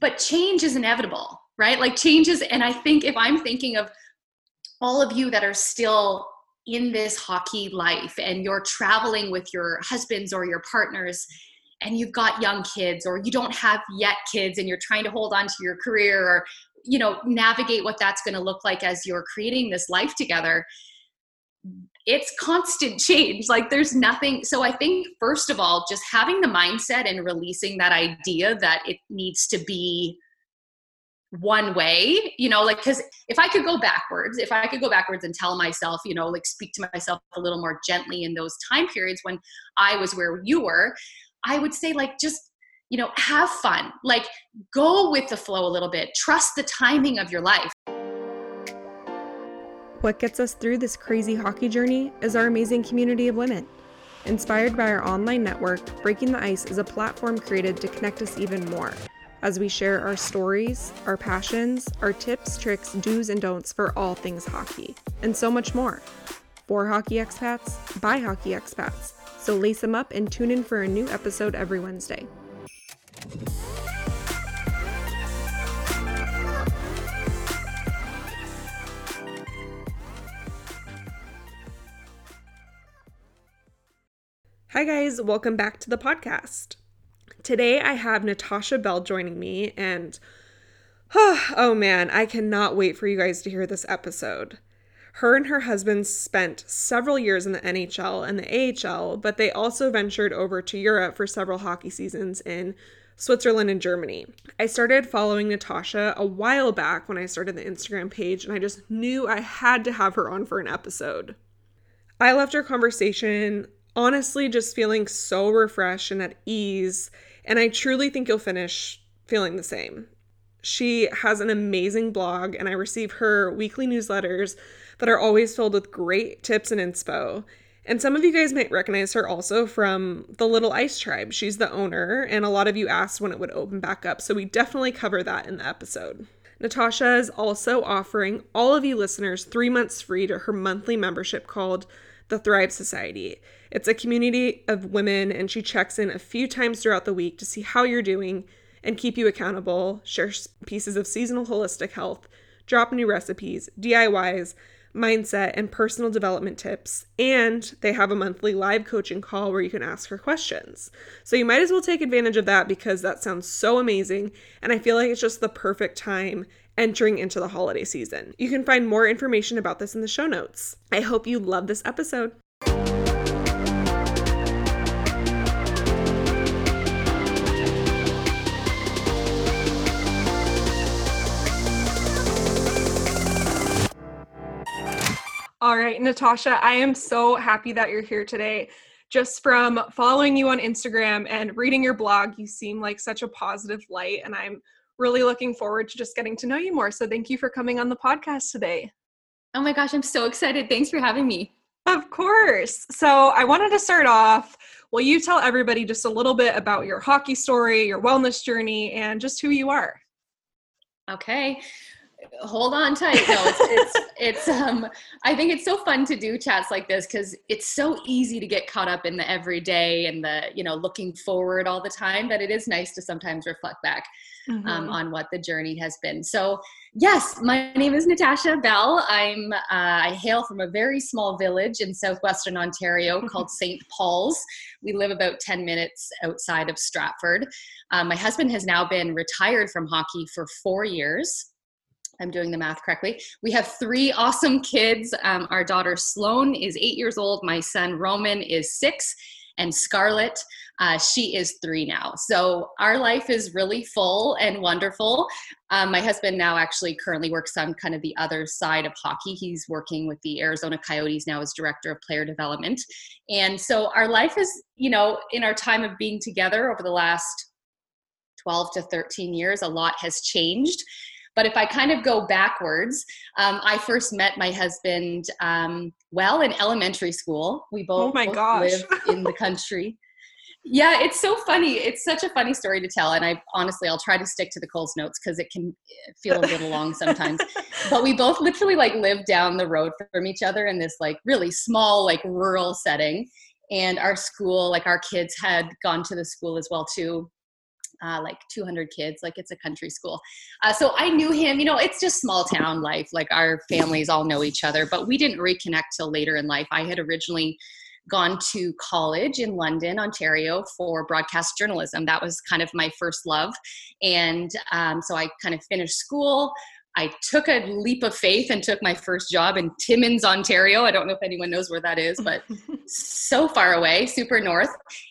but change is inevitable, right? Like changes, and I think if I'm thinking of all of you that are still in this hockey life and you're traveling with your husbands or your partners and you've got young kids or you don't have yet kids and you're trying to hold on to your career or you know navigate what that's going to look like as you're creating this life together it's constant change. Like there's nothing so i think first of all just having the mindset and releasing that idea that it needs to be one way you know like because if i could go backwards if i could go backwards and tell myself you know like speak to myself a little more gently in those time periods when i was where you were i would say like just you know have fun. Like go with the flow a little bit. Trust the timing of your life what gets us through this crazy hockey journey is our amazing community of women. Inspired by our online network, Breaking the Ice is a platform created to connect us even more as we share our stories, our passions, our tips, tricks, do's, and don'ts for all things hockey, and so much more. For hockey expats, by hockey expats. So lace them up and tune in for a new episode every Wednesday. Hi, guys, welcome back to the podcast. Today I have Natasha Bell joining me, and oh, oh man, I cannot wait for you guys to hear this episode. Her and her husband spent several years in the NHL and the AHL, but they also ventured over to Europe for several hockey seasons in Switzerland and Germany. I started following Natasha a while back when I started the Instagram page, and I just knew I had to have her on for an episode. I left our conversation honestly just feeling so refreshed and at ease. And I truly think you'll finish feeling the same. She has an amazing blog, and I receive her weekly newsletters that are always filled with great tips and inspo. And some of you guys might recognize her also from the Little Ice Tribe. She's the owner, and a lot of you asked when it would open back up, so we definitely cover that in the episode. Natasha is also offering all of you listeners three months free to her monthly membership called the Thrive Society. It's a community of women, and she checks in a few times throughout the week to see how you're doing and keep you accountable, share pieces of seasonal holistic health, drop new recipes, DIYs, mindset, and personal development tips. And they have a monthly live coaching call where you can ask her questions. So you might as well take advantage of that because that sounds so amazing. And I feel like it's just the perfect time entering into the holiday season. You can find more information about this in the show notes. I hope you love this episode. All right, Natasha, I am so happy that you're here today. Just from following you on Instagram and reading your blog, you seem like such a positive light, and I'm really looking forward to just getting to know you more. So, thank you for coming on the podcast today. Oh my gosh, I'm so excited. Thanks for having me. Of course. So, I wanted to start off. Will you tell everybody just a little bit about your hockey story, your wellness journey, and just who you are? Okay hold on tight no it's, it's it's um i think it's so fun to do chats like this because it's so easy to get caught up in the everyday and the you know looking forward all the time that it is nice to sometimes reflect back um, mm-hmm. um, on what the journey has been. So yes my name is natasha bell. I'm uh, i hail from a very small village in southwestern ontario called st paul's. We live about 10 minutes outside of stratford. Um, my husband has now been retired from hockey for four years I'm doing the math correctly. We have three awesome kids. Um, our daughter Sloan is eight years old. My son Roman is six, and Scarlett, uh, she is three now. So our life is really full and wonderful. Um, my husband now actually currently works on kind of the other side of hockey. He's working with the Arizona Coyotes now as director of player development. And so our life is, you know, in our time of being together over the last 12 to 13 years, a lot has changed. But if I kind of go backwards, um, I first met my husband um, well in elementary school. We both, oh my both gosh. live in the country. Yeah, it's so funny. It's such a funny story to tell. And I honestly, I'll try to stick to the Coles notes because it can feel a little long sometimes. but we both literally like lived down the road from each other in this like really small, like rural setting. And our school, like our kids had gone to the school as well too uh, like 200 kids, like it's a country school. Uh, so I knew him, you know, it's just small town life. Like our families all know each other, but we didn't reconnect till later in life. I had originally gone to college in London, Ontario for broadcast journalism. That was kind of my first love. And um, so I kind of finished school. I took a leap of faith and took my first job in Timmins, Ontario. I don't know if anyone knows where that is, but so far away, super north.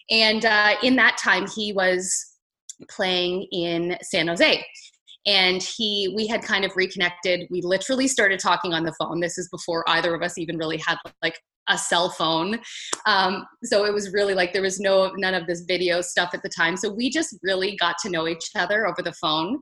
And uh, in that time, he was playing in San Jose. And he we had kind of reconnected. We literally started talking on the phone. This is before either of us even really had like a cell phone. Um, so it was really like there was no none of this video stuff at the time. So we just really got to know each other over the phone.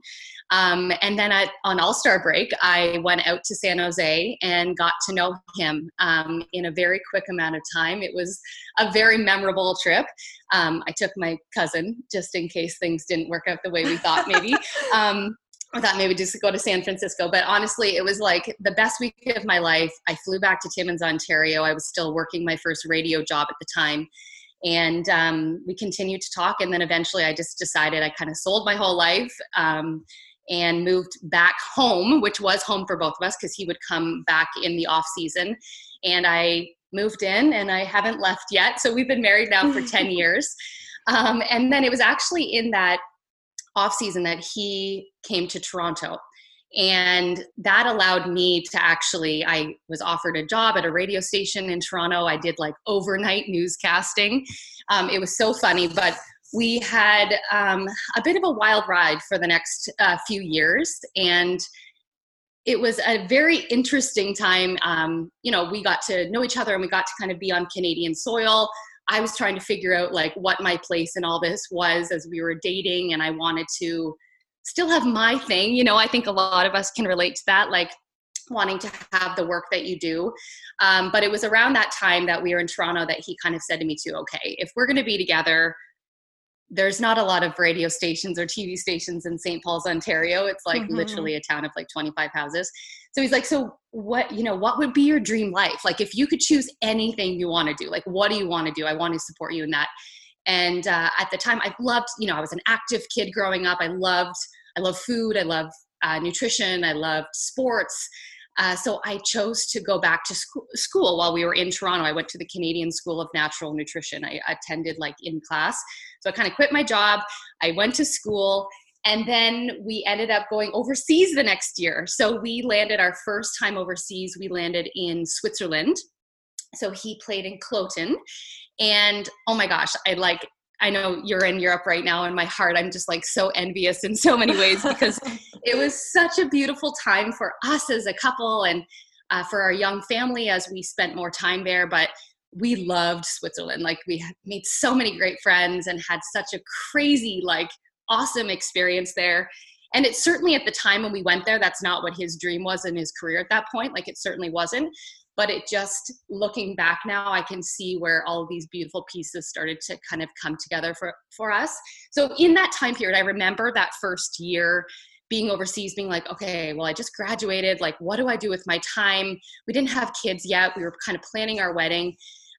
Um, and then at, on all star break i went out to san jose and got to know him um, in a very quick amount of time. It was a very memorable trip. Um, i took my cousin just in case things didn't work out the way we thought maybe. Um, I thought maybe just go to San Francisco. But honestly, it was like the best week of my life. I flew back to Timmins, Ontario. I was still working my first radio job at the time. And um, we continued to talk. And then eventually I just decided I kind of sold my whole life um, and moved back home, which was home for both of us because he would come back in the off season. And I moved in and I haven't left yet. So we've been married now for 10 years. Um, and then it was actually in that off season that he came to Toronto. And that allowed me to actually, I was offered a job at a radio station in Toronto. I did like overnight newscasting. Um, it was so funny, but we had um, a bit of a wild ride for the next uh, few years. And it was a very interesting time. Um, you know, we got to know each other and we got to kind of be on Canadian soil. I was trying to figure out like what my place in all this was as we were dating, and I wanted to still have my thing. You know, I think a lot of us can relate to that, like wanting to have the work that you do. Um, but it was around that time that we were in Toronto that he kind of said to me too, okay, if we're going to be together, there's not a lot of radio stations or TV stations in St. Paul's, Ontario. It's like mm-hmm. literally a town of like 25 houses. So he's like, so what, you know, what would be your dream life? Like if you could choose anything you want to do, like what do you want to do? I want to support you in that. And uh, at the time I loved, you know, I was an active kid growing up. I loved, I love food. I love uh, nutrition. I loved sports. Uh, so I chose to go back to school, school while we were in Toronto. I went to the Canadian School of Natural Nutrition. I attended like in class. So I kind of quit my job. I went to school and then we ended up going overseas the next year. So we landed our first time overseas. We landed in Switzerland. So he played in Kloten. And oh my gosh, I like I know you're in Europe right now, and my heart, I'm just like so envious in so many ways because it was such a beautiful time for us as a couple and uh, for our young family as we spent more time there. But we loved Switzerland. Like we made so many great friends and had such a crazy, like awesome experience there. And it's certainly at the time when we went there, that's not what his dream was in his career at that point. Like it certainly wasn't but it just looking back now i can see where all these beautiful pieces started to kind of come together for for us so in that time period i remember that first year being overseas being like okay well i just graduated like what do i do with my time we didn't have kids yet we were kind of planning our wedding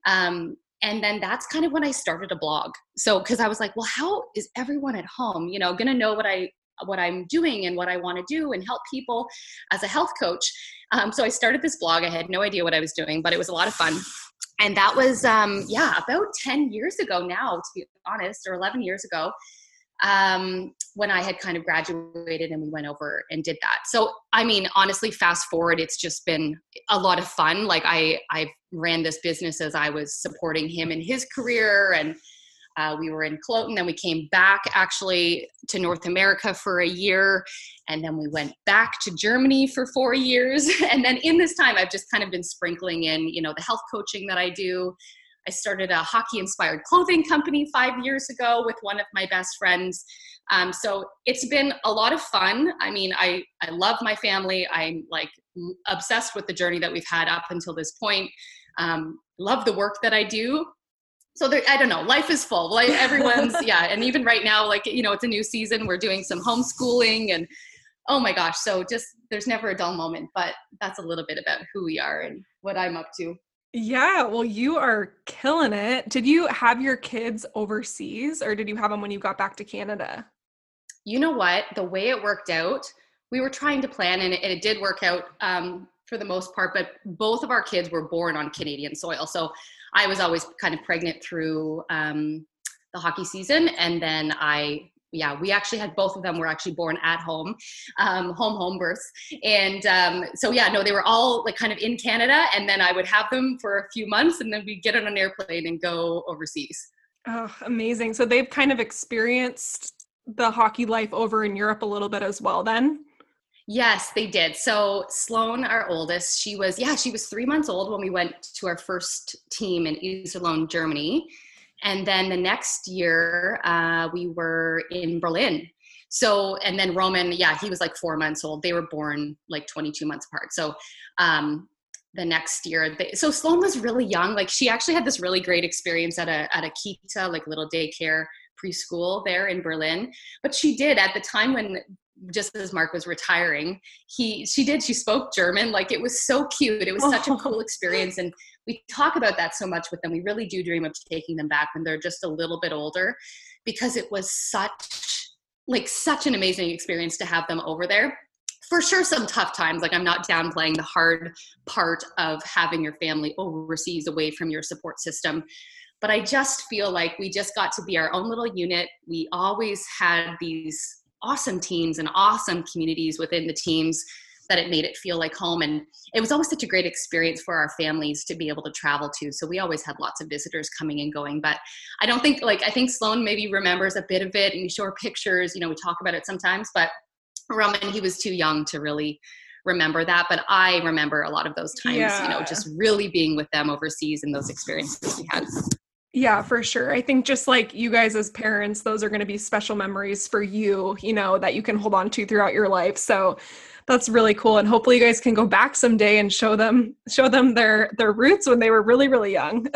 um, and then that's kind of when i started a blog so because i was like well how is everyone at home you know gonna know what i what i'm doing and what i want to do and help people as a health coach um, so I started this blog. I had no idea what I was doing, but it was a lot of fun. And that was, um, yeah, about 10 years ago now, to be honest, or 11 years ago, um, when I had kind of graduated and we went over and did that. So, I mean, honestly, fast forward, it's just been a lot of fun. Like I, I ran this business as I was supporting him in his career and uh, we were in Kloten, then we came back actually to North America for a year, and then we went back to Germany for four years. And then in this time, I've just kind of been sprinkling in, you know, the health coaching that I do. I started a hockey inspired clothing company five years ago with one of my best friends. Um, so it's been a lot of fun. I mean, I, I love my family. I'm like obsessed with the journey that we've had up until this point. Um, love the work that I do so there, I don't know. Life is full. Like everyone's, yeah. And even right now, like you know, it's a new season. We're doing some homeschooling, and oh my gosh, so just there's never a dull moment. But that's a little bit about who we are and what I'm up to. Yeah, well, you are killing it. Did you have your kids overseas, or did you have them when you got back to Canada? you know what? The way it worked out, we were trying to plan and it, it did work out um, for the most part, but both of our kids were born on Canadian soil. So I was always kind of pregnant through um, the hockey season. And then I yeah, we actually had both of them were actually born at home, um, home home births, and um, so yeah, no, they were all like kind of in Canada, and then I would have them for a few months, and then we'd get on an airplane and go overseas. Oh, amazing! So they've kind of experienced the hockey life over in Europe a little bit as well, then. Yes, they did. So Sloan, our oldest, she was yeah, she was three months old when we went to our first team in Iserlohn, Germany and then the next year, uh, we were in Berlin. So, and then Roman, yeah, he was like four months old. They were born like 22 months apart. So, um, the next year, they, so Sloan was really young. Like she actually had this really great experience at a at a Kita, like little daycare preschool there in Berlin. But she did at the time when just as Mark was retiring, he she did she spoke German. Like it was so cute. It was such a cool experience, and we talk about that so much with them. We really do dream of taking them back when they're just a little bit older, because it was such like such an amazing experience to have them over there. For sure, some tough times. Like I'm not downplaying the hard part of having your family overseas, away from your support system but I just feel like we just got to be our own little unit. We always had these awesome teams and awesome communities within the teams that it made it feel like home. And it was always such a great experience for our families to be able to travel to. So we always had lots of visitors coming and going. But i don't think like i think sloan maybe remembers a bit of it and we show her pictures you know we talk about it sometimes. But roman he was too young to really remember that. But i remember a lot of those times yeah. you know just really being with them overseas and those experiences we had yeah, for sure. I think just like you guys as parents, those are going to be special memories for you, you know, that you can hold on to throughout your life. So that's really cool and hopefully you guys can go back someday and show them show them their their roots when they were really really young.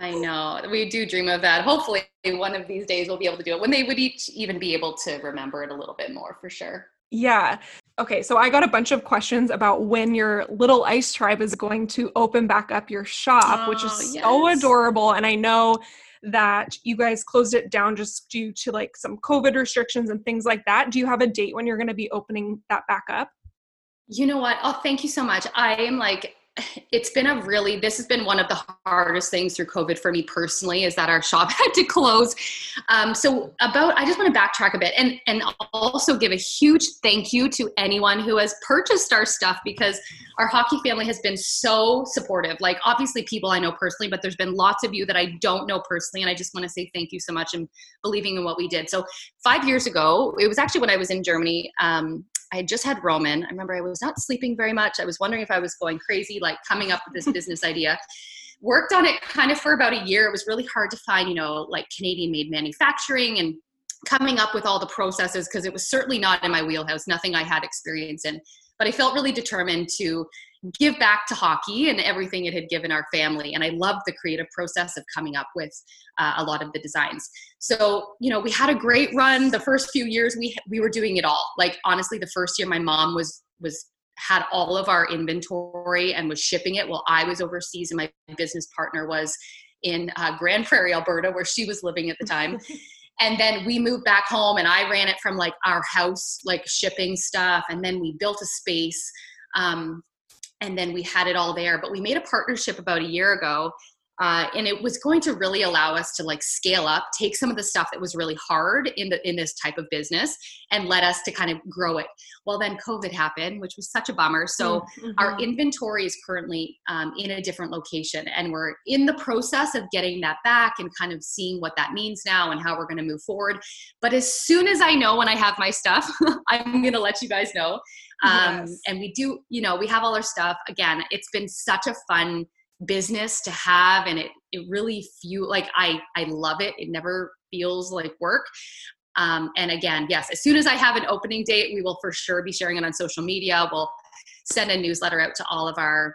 I know. We do dream of that. Hopefully one of these days we'll be able to do it when they would each even be able to remember it a little bit more for sure. Yeah. Okay, so I got a bunch of questions about when your little ice tribe is going to open back up your shop, oh, which is oh, yes. so adorable. And I know that you guys closed it down just due to like some COVID restrictions and things like that. Do you have a date when you're going to be opening that back up? You know what? Oh, thank you so much. I am like it's been a really this has been one of the hardest things through covid for me personally is that our shop had to close um, so about i just want to backtrack a bit and and also give a huge thank you to anyone who has purchased our stuff because our hockey family has been so supportive like obviously people i know personally but there's been lots of you that i don't know personally and i just want to say thank you so much and believing in what we did so five years ago it was actually when i was in germany um, I had just had Roman. I remember I was not sleeping very much. I was wondering if I was going crazy, like coming up with this business idea. Worked on it kind of for about a year. It was really hard to find, you know, like Canadian made manufacturing and coming up with all the processes because it was certainly not in my wheelhouse, nothing I had experience in. But I felt really determined to give back to hockey and everything it had given our family. And I loved the creative process of coming up with uh, a lot of the designs. So, you know, we had a great run. The first few years we we were doing it all. Like honestly, the first year my mom was was had all of our inventory and was shipping it while I was overseas and my business partner was in uh, Grande Prairie, Alberta, where she was living at the time. and then we moved back home and I ran it from like our house, like shipping stuff. And then we built a space. Um, and then we had it all there. But we made a partnership about a year ago uh, and it was going to really allow us to like scale up take some of the stuff that was really hard in the in this type of business and let us to kind of grow it. Well then covid happened which was such a bummer. So mm-hmm. our inventory is currently um, in a different location and we're in the process of getting that back and kind of seeing what that means now and how we're going to move forward. But as soon as i know when i have my stuff i'm going to let you guys know. Um, yes. and we do you know we have all our stuff. Again it's been such a fun business to have and it it really feel like I I love it. It never feels like work. Um, and again, yes, as soon as I have an opening date, we will for sure be sharing it on social media. We'll send a newsletter out to all of our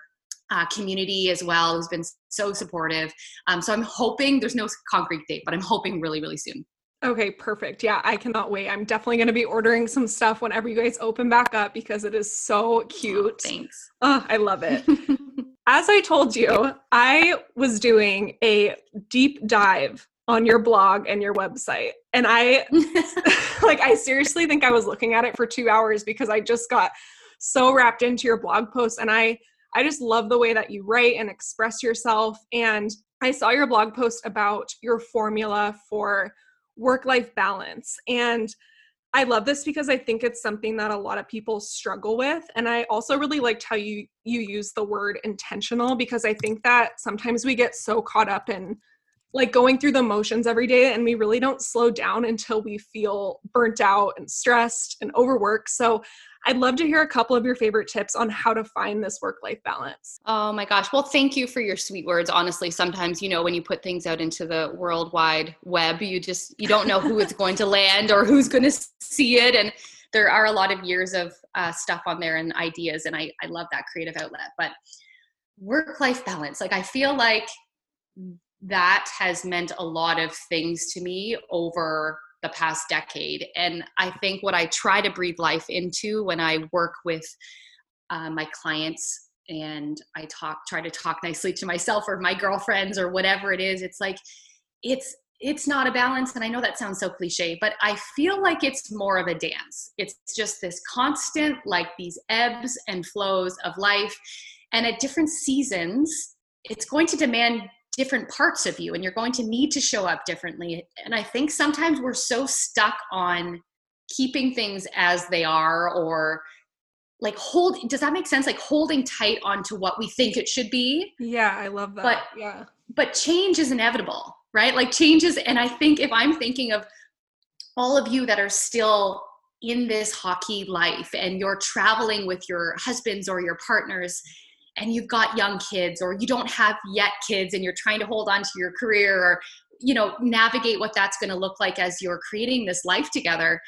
uh, community as well, who's been so supportive. Um, so I'm hoping there's no concrete date, but I'm hoping really, really soon. Okay, perfect. Yeah, I cannot wait. I'm definitely going to be ordering some stuff whenever you guys open back up because it is so cute. Oh, thanks. Oh, I love it. As I told you, I was doing a deep dive on your blog and your website. And I like I seriously think I was looking at it for 2 hours because I just got so wrapped into your blog post. And I I just love the way that you write and express yourself. And I saw your blog post about your formula for work life balance. And I love this because I think it's something that a lot of people struggle with and I also really liked how you you use the word intentional because I think that sometimes we get so caught up in like going through the motions every day and we really don't slow down until we feel burnt out and stressed and overworked. So I'd love to hear a couple of your favorite tips on how to find this work life balance. Oh my gosh. Well, thank you for your sweet words. Honestly, sometimes, you know, when you put things out into the worldwide web, you just, you don't know who it's going to land or who's going to see it. And there are a lot of years of uh, stuff on there and ideas. And I, I love that creative outlet. But work life balance, like, I feel like that has meant a lot of things to me over the past decade. And I think what I try to breathe life into when I work with uh, my clients and I talk, try to talk nicely to myself or my girlfriends or whatever it is, it's like, it's, it's not a balance. And I know that sounds so cliche, but I feel like it's more of a dance. It's just this constant, like these ebbs and flows of life. And at different seasons, it's going to demand different parts of you and you're going to need to show up differently. And i think sometimes we're so stuck on keeping things as they are or like hold does that make sense? Like holding tight onto what we think it should be. Yeah i love that. But yeah. but change is inevitable right? Like changes and i think if i'm thinking of all of you that are still in this hockey life and you're traveling with your husbands or your partners and you've got young kids or you don't have yet kids and you're trying to hold on to your career or you know navigate what that's going to look like as you're creating this life together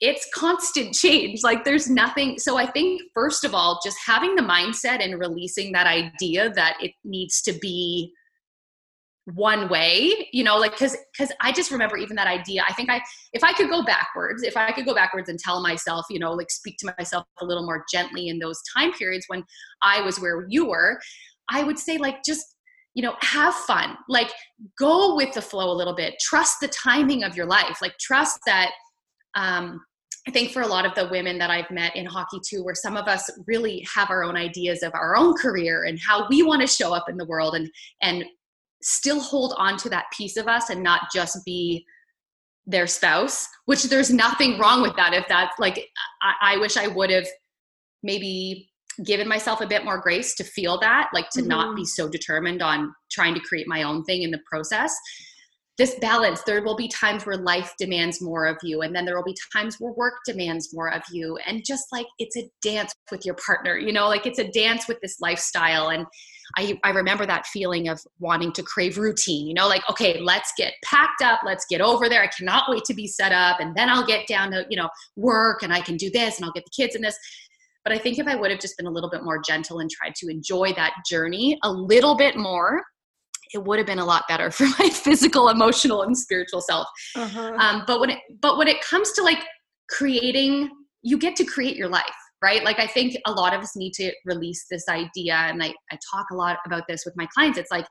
it's constant change. Like there's nothing so i think first of all just having the mindset and releasing that idea that it needs to be one way you know like because because i just remember even that idea. I think i if i could go backwards if i could go backwards and tell myself you know like speak to myself a little more gently in those time periods when i was where you were i would say like just you know have fun. Like go with the flow a little bit. Trust the timing of your life. Like trust that um I think for a lot of the women that I've met in hockey too, where some of us really have our own ideas of our own career and how we want to show up in the world and and still hold on to that piece of us and not just be their spouse which there's nothing wrong with that. If that's like i, I wish i would have maybe given myself a bit more grace to feel that like to mm-hmm. not be so determined on trying to create my own thing in the process. This balance there will be times where life demands more of you and then there will be times where work demands more of you. And just like it's a dance with your partner you know like it's a dance with this lifestyle. And I, I remember that feeling of wanting to crave routine, you know, like, okay, let's get packed up, let's get over there. I cannot wait to be set up, and then I'll get down to, you know, work and I can do this and I'll get the kids in this. But I think if I would have just been a little bit more gentle and tried to enjoy that journey a little bit more, it would have been a lot better for my physical, emotional, and spiritual self. Uh-huh. Um, but when it but when it comes to like creating, you get to create your life right? Like I think a lot of us need to release this idea, and I, I talk a lot about this with my clients. It's like,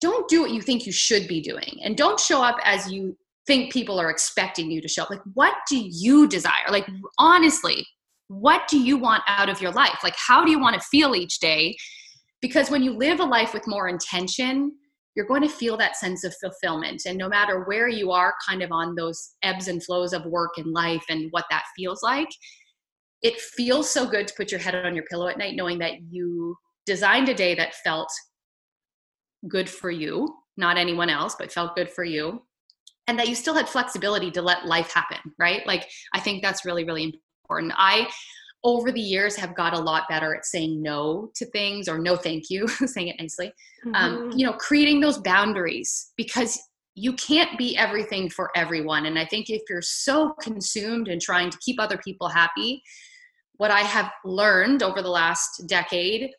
don't do what you think you should be doing, and don't show up as you think people are expecting you to show up. Like, what do you desire? Like, honestly, what do you want out of your life? Like, how do you want to feel each day? Because when you live a life with more intention, you're going to feel that sense of fulfillment. And no matter where you are, kind of on those ebbs and flows of work and life and what that feels like, it feels so good to put your head on your pillow at night knowing that you designed a day that felt good for you, not anyone else, but felt good for you. And that you still had flexibility to let life happen, right? Like, I think that's really, really important. I, over the years, have got a lot better at saying no to things or no thank you, saying it nicely. Um, mm-hmm. Um, you know, creating those boundaries because you can't be everything for everyone. And I think if you're so consumed in trying to keep other people happy, what I have learned over the last decade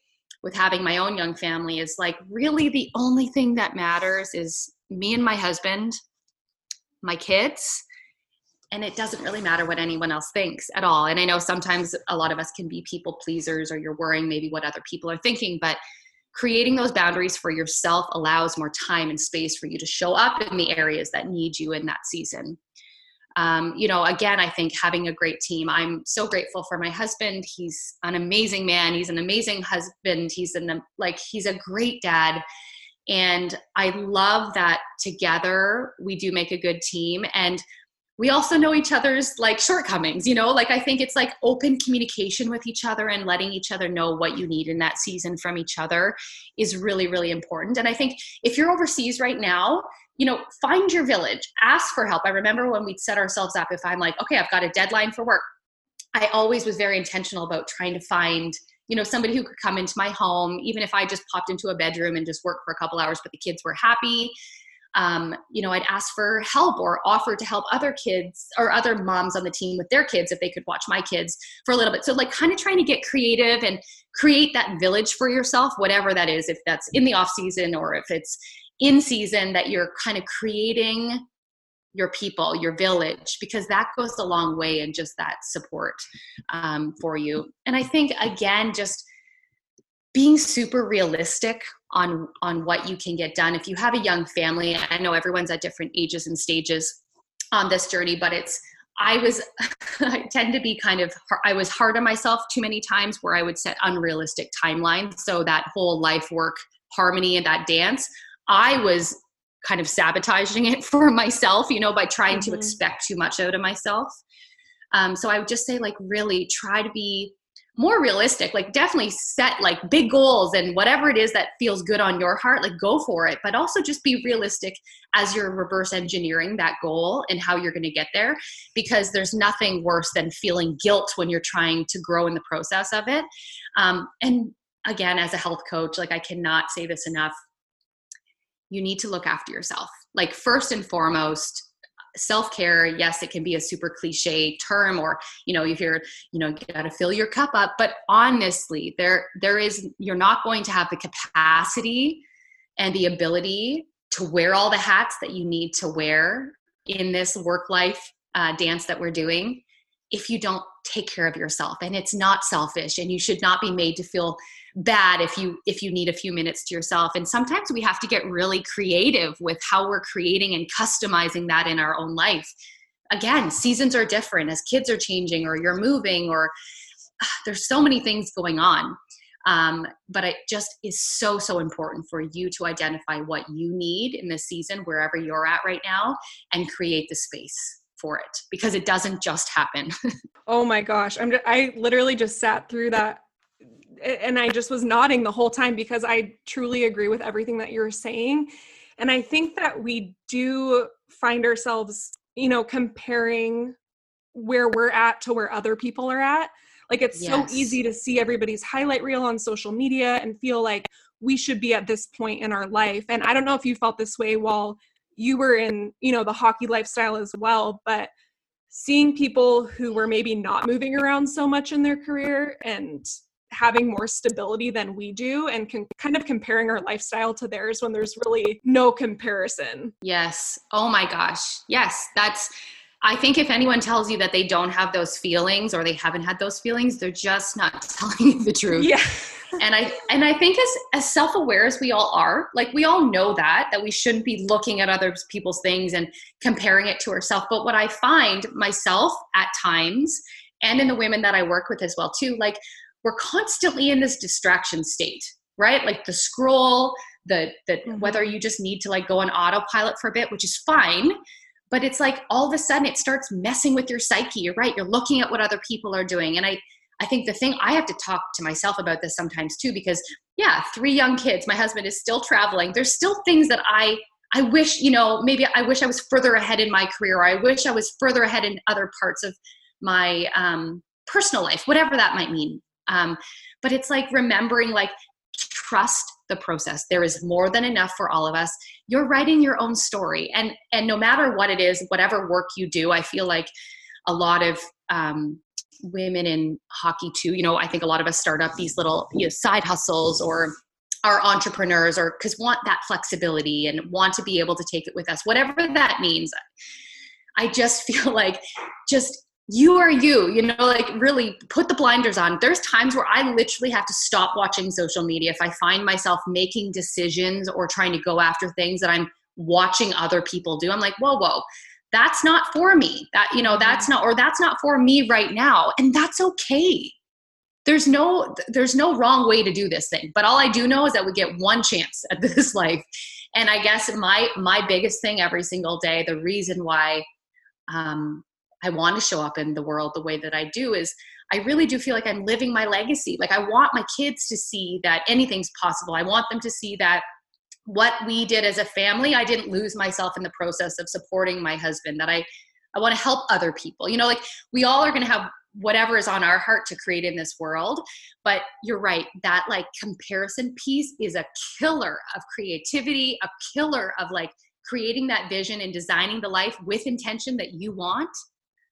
with having my own young family is like really the only thing that matters is me and my husband, my kids, and it doesn't really matter what anyone else thinks at all. And I know sometimes a lot of us can be people pleasers or you're worrying maybe what other people are thinking, but creating those boundaries for yourself allows more time and space for you to show up in the areas that need you in that season um, you know again i think having a great team i'm so grateful for my husband. He's an amazing man. He's an amazing husband. He's an like he's a great dad. And i love that together we do make a good team. And we also know each other's like shortcomings you know? Like i think it's like open communication with each other and letting each other know what you need in that season from each other is really really important. And i think if you're overseas right now you know find your village ask for help. I remember when we'd set ourselves up if i'm like okay i've got a deadline for work i always was very intentional about trying to find you know somebody who could come into my home even if i just popped into a bedroom and just worked for a couple hours but the kids were happy um, you know, I'd ask for help or offer to help other kids or other moms on the team with their kids if they could watch my kids for a little bit. So, like, kind of trying to get creative and create that village for yourself, whatever that is, if that's in the off season or if it's in season, that you're kind of creating your people, your village, because that goes a long way in just that support um, for you. And I think, again, just being super realistic on on what you can get done. If you have a young family i know everyone's at different ages and stages on this journey but it's i was i tend to be kind of i was hard on myself too many times where i would set unrealistic timelines. So that whole life work harmony and that dance i was kind of sabotaging it for myself you know by trying mm-hmm. to expect too much out of myself. Um, so i would just say like really try to be more realistic like definitely set like big goals and whatever it is that feels good on your heart like go for it. But also just be realistic as you're reverse engineering that goal and how you're going to get there because there's nothing worse than feeling guilt when you're trying to grow in the process of it. Um, and again as a health coach like i cannot say this enough. You need to look after yourself. Like first and foremost self-care yes it can be a super cliche term or you know if you're you know you got to fill your cup up but honestly there there is you're not going to have the capacity and the ability to wear all the hats that you need to wear in this work life uh, dance that we're doing if you don't take care of yourself and it's not selfish and you should not be made to feel bad if you if you need a few minutes to yourself. And sometimes we have to get really creative with how we're creating and customizing that in our own life. Again seasons are different as kids are changing or you're moving or uh, there's so many things going on. Um, but it just is so so important for you to identify what you need in this season wherever you're at right now and create the space for it because it doesn't just happen. oh my gosh, I'm just, I literally just sat through that and I just was nodding the whole time because I truly agree with everything that you're saying. And I think that we do find ourselves, you know, comparing where we're at to where other people are at. Like it's yes. so easy to see everybody's highlight reel on social media and feel like we should be at this point in our life. And I don't know if you felt this way while you were in you know the hockey lifestyle as well but seeing people who were maybe not moving around so much in their career and having more stability than we do and can kind of comparing our lifestyle to theirs when there's really no comparison. Yes. Oh my gosh. Yes, that's I think if anyone tells you that they don't have those feelings or they haven't had those feelings, they're just not telling you the truth. Yeah. And I and I think as as self-aware as we all are, like we all know that that we shouldn't be looking at other people's things and comparing it to ourselves. But what I find myself at times and in the women that I work with as well too, like we're constantly in this distraction state, right? Like the scroll, the the mm-hmm. whether you just need to like go on autopilot for a bit, which is fine but it's like all of a sudden it starts messing with your psyche you're right you're looking at what other people are doing and i i think the thing i have to talk to myself about this sometimes too because yeah three young kids my husband is still traveling. There's still things that i i wish you know maybe i wish i was further ahead in my career or i wish i was further ahead in other parts of my um, personal life whatever that might mean. Um, but it's like remembering like trust the process. There is more than enough for all of us. You're writing your own story and and no matter what it is whatever work you do i feel like a lot of um, women in hockey too. You know i think a lot of us start up these little you know, side hustles or are entrepreneurs or because want that flexibility and want to be able to take it with us. Whatever that means i just feel like just you are you you know like really put the blinders on. There's times where i literally have to stop watching social media if i find myself making decisions or trying to go after things that i'm watching other people do. I'm like whoa whoa that's not for me. That you know that's not or that's not for me right now. And that's okay. There's no there's no wrong way to do this thing. But all i do know is that we get one chance at this life. And i guess my my biggest thing every single day the reason why um, I want to show up in the world the way that I do is I really do feel like I'm living my legacy. Like I want my kids to see that anything's possible. I want them to see that what we did as a family, I didn't lose myself in the process of supporting my husband, that I I want to help other people. You know, like we all are going to have whatever is on our heart to create in this world, but you're right, that like comparison piece is a killer of creativity, a killer of like creating that vision and designing the life with intention that you want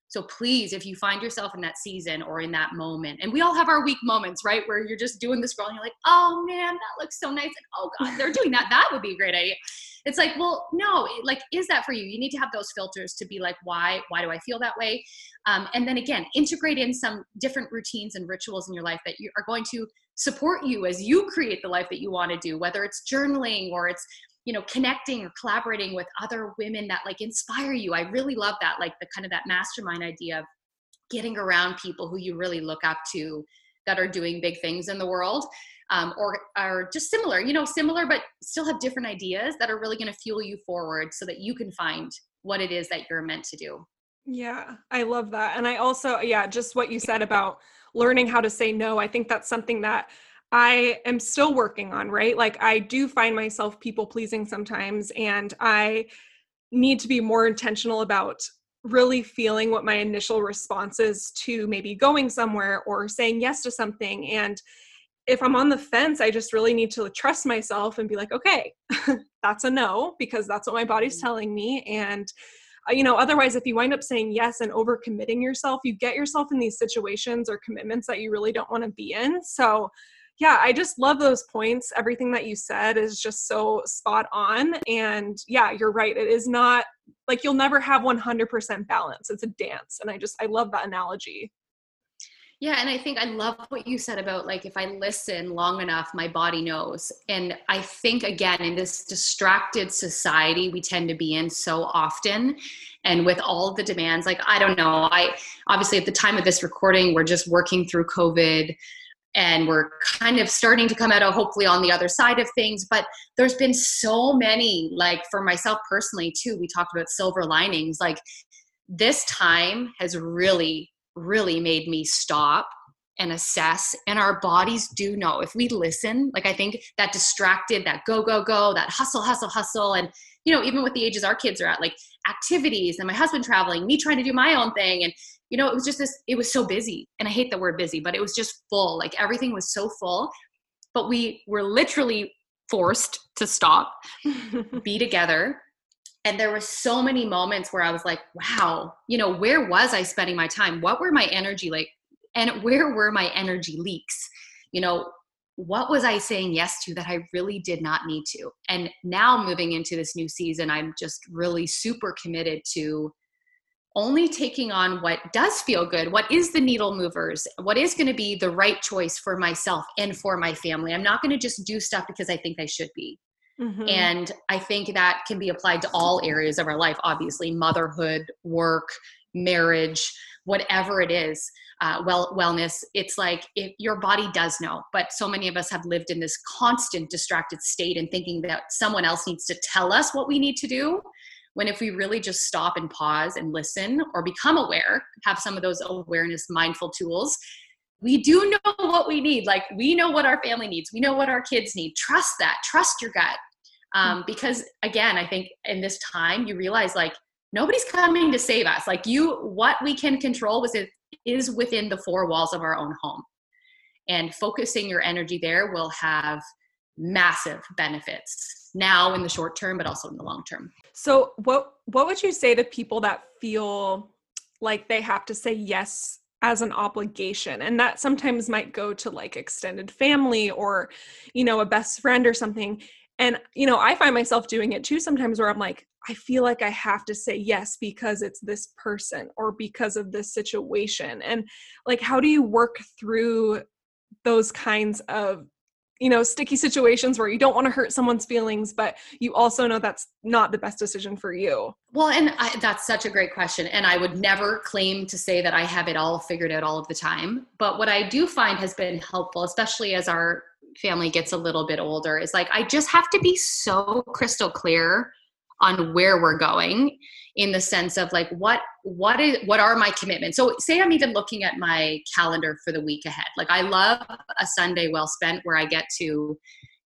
so please, if you find yourself in that season or in that moment, and we all have our weak moments, right? Where you're just doing the scroll and you're like, oh man, that looks so nice. And oh God, they're doing that. That would be a great idea. It's like, well, no, like, is that for you? You need to have those filters to be like, why, why do I feel that way? Um, and then again, integrate in some different routines and rituals in your life that you are going to support you as you create the life that you want to do, whether it's journaling or it's you know connecting or collaborating with other women that like inspire you. I really love that like the kind of that mastermind idea of getting around people who you really look up to that are doing big things in the world um, or are just similar you know similar but still have different ideas that are really going to fuel you forward so that you can find what it is that you're meant to do. Yeah i love that and i also yeah just what you said about learning how to say no i think that's something that I am still working on, right? Like I do find myself people pleasing sometimes and I need to be more intentional about really feeling what my initial response is to maybe going somewhere or saying yes to something and if I'm on the fence, I just really need to trust myself and be like, okay, that's a no because that's what my body's mm-hmm. telling me. And, uh, you know, otherwise, if you wind up saying yes and overcommitting yourself, you get yourself in these situations or commitments that you really don't want to be in. So, yeah, I just love those points. Everything that you said is just so spot on. And yeah, you're right. It is not like you'll never have 100% balance. It's a dance. And I just, I love that analogy. Yeah, and I think I love what you said about like if I listen long enough, my body knows. And I think again, in this distracted society we tend to be in so often, and with all the demands, like I don't know, I obviously at the time of this recording, we're just working through COVID and we're kind of starting to come out of hopefully on the other side of things. But there's been so many like for myself personally too we talked about silver linings. Like this time has really really made me stop and assess and our bodies do know. If we listen like i think that distracted that go go go that hustle hustle hustle and you know even with the ages our kids are at like activities and my husband traveling me trying to do my own thing and you know, it was just this, it was so busy. And I hate the word busy, but it was just full. Like everything was so full. But we were literally forced to stop, be together. And there were so many moments where I was like, wow, you know, where was I spending my time? What were my energy like? And where were my energy leaks? You know, what was I saying yes to that I really did not need to? And now moving into this new season, I'm just really super committed to only taking on what does feel good what is the needle movers what is going to be the right choice for myself and for my family. I'm not going to just do stuff because i think i should be. Mm-hmm. and i think that can be applied to all areas of our life obviously motherhood work marriage whatever it is uh, well wellness. It's like if your body does know but so many of us have lived in this constant distracted state and thinking that someone else needs to tell us what we need to do when if we really just stop and pause and listen or become aware, have some of those awareness mindful tools, we do know what we need. Like we know what our family needs, we know what our kids need. Trust that, trust your gut. Um, mm. because again, I think in this time you realize like nobody's coming to save us. Like you, what we can control was it is within the four walls of our own home. And focusing your energy there will have massive benefits now in the short term but also in the long term. So what what would you say to people that feel like they have to say yes as an obligation? And that sometimes might go to like extended family or you know a best friend or something. And you know i find myself doing it too sometimes where i'm like I feel like I have to say yes because it's this person or because of this situation. And like, how do you work through those kinds of you know sticky situations where you don't want to hurt someone's feelings but you also know that's not the best decision for you. Well and I, that's such a great question and i would never claim to say that i have it all figured out all of the time but what i do find has been helpful especially as our family gets a little bit older is like i just have to be so crystal clear on where we're going in the sense of like what what is what are my commitments so say i'm even looking at my calendar for the week ahead like i love a sunday well spent where i get to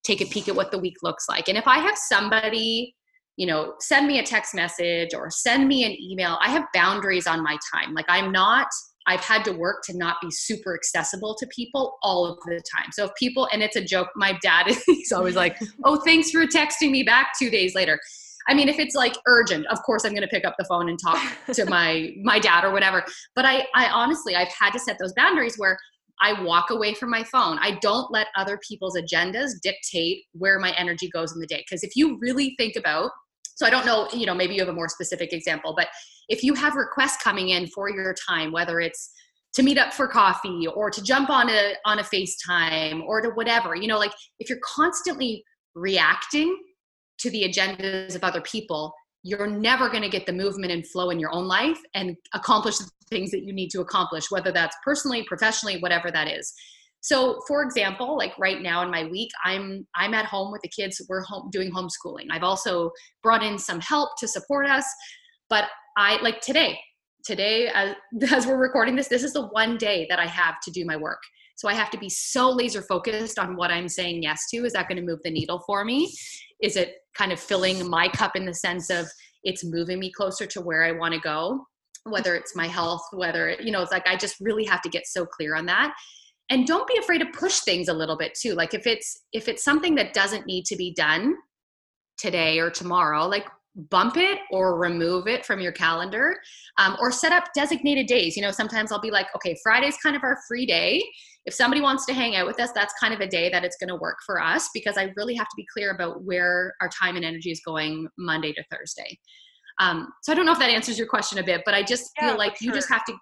take a peek at what the week looks like and if i have somebody you know send me a text message or send me an email i have boundaries on my time like i'm not I've had to work to not be super accessible to people all of the time. So if people, and it's a joke, my dad is he's always like, oh, thanks for texting me back two days later. I mean, if it's like urgent, of course I'm going to pick up the phone and talk to my my dad or whatever. But I I honestly I've had to set those boundaries where I walk away from my phone. I don't let other people's agendas dictate where my energy goes in the day. Because if you really think about, so I don't know, you know, maybe you have a more specific example, but if you have requests coming in for your time, whether it's to meet up for coffee or to jump on a on a FaceTime or to whatever, you know, like if you're constantly reacting to the agendas of other people, you're never going to get the movement and flow in your own life and accomplish the things that you need to accomplish, whether that's personally, professionally, whatever that is. So, for example, like right now in my week, I'm I'm at home with the kids. We're home doing homeschooling. I've also brought in some help to support us, but I like today. Today, as, as we're recording this, this is the one day that I have to do my work. So I have to be so laser focused on what I'm saying yes to. Is that going to move the needle for me? Is it kind of filling my cup in the sense of it's moving me closer to where I want to go? Whether it's my health, whether, you know, it's like I just really have to get so clear on that. And don't be afraid to push things a little bit too. Like if it's if it's something that doesn't need to be done today or tomorrow, like bump it or remove it from your calendar um, or set up designated days you know sometimes i'll be like okay friday's kind of our free day if somebody wants to hang out with us that's kind of a day that it's going to work for us because i really have to be clear about where our time and energy is going monday to thursday. Um, so i don't know if that answers your question a bit but i just yeah, feel like you just have to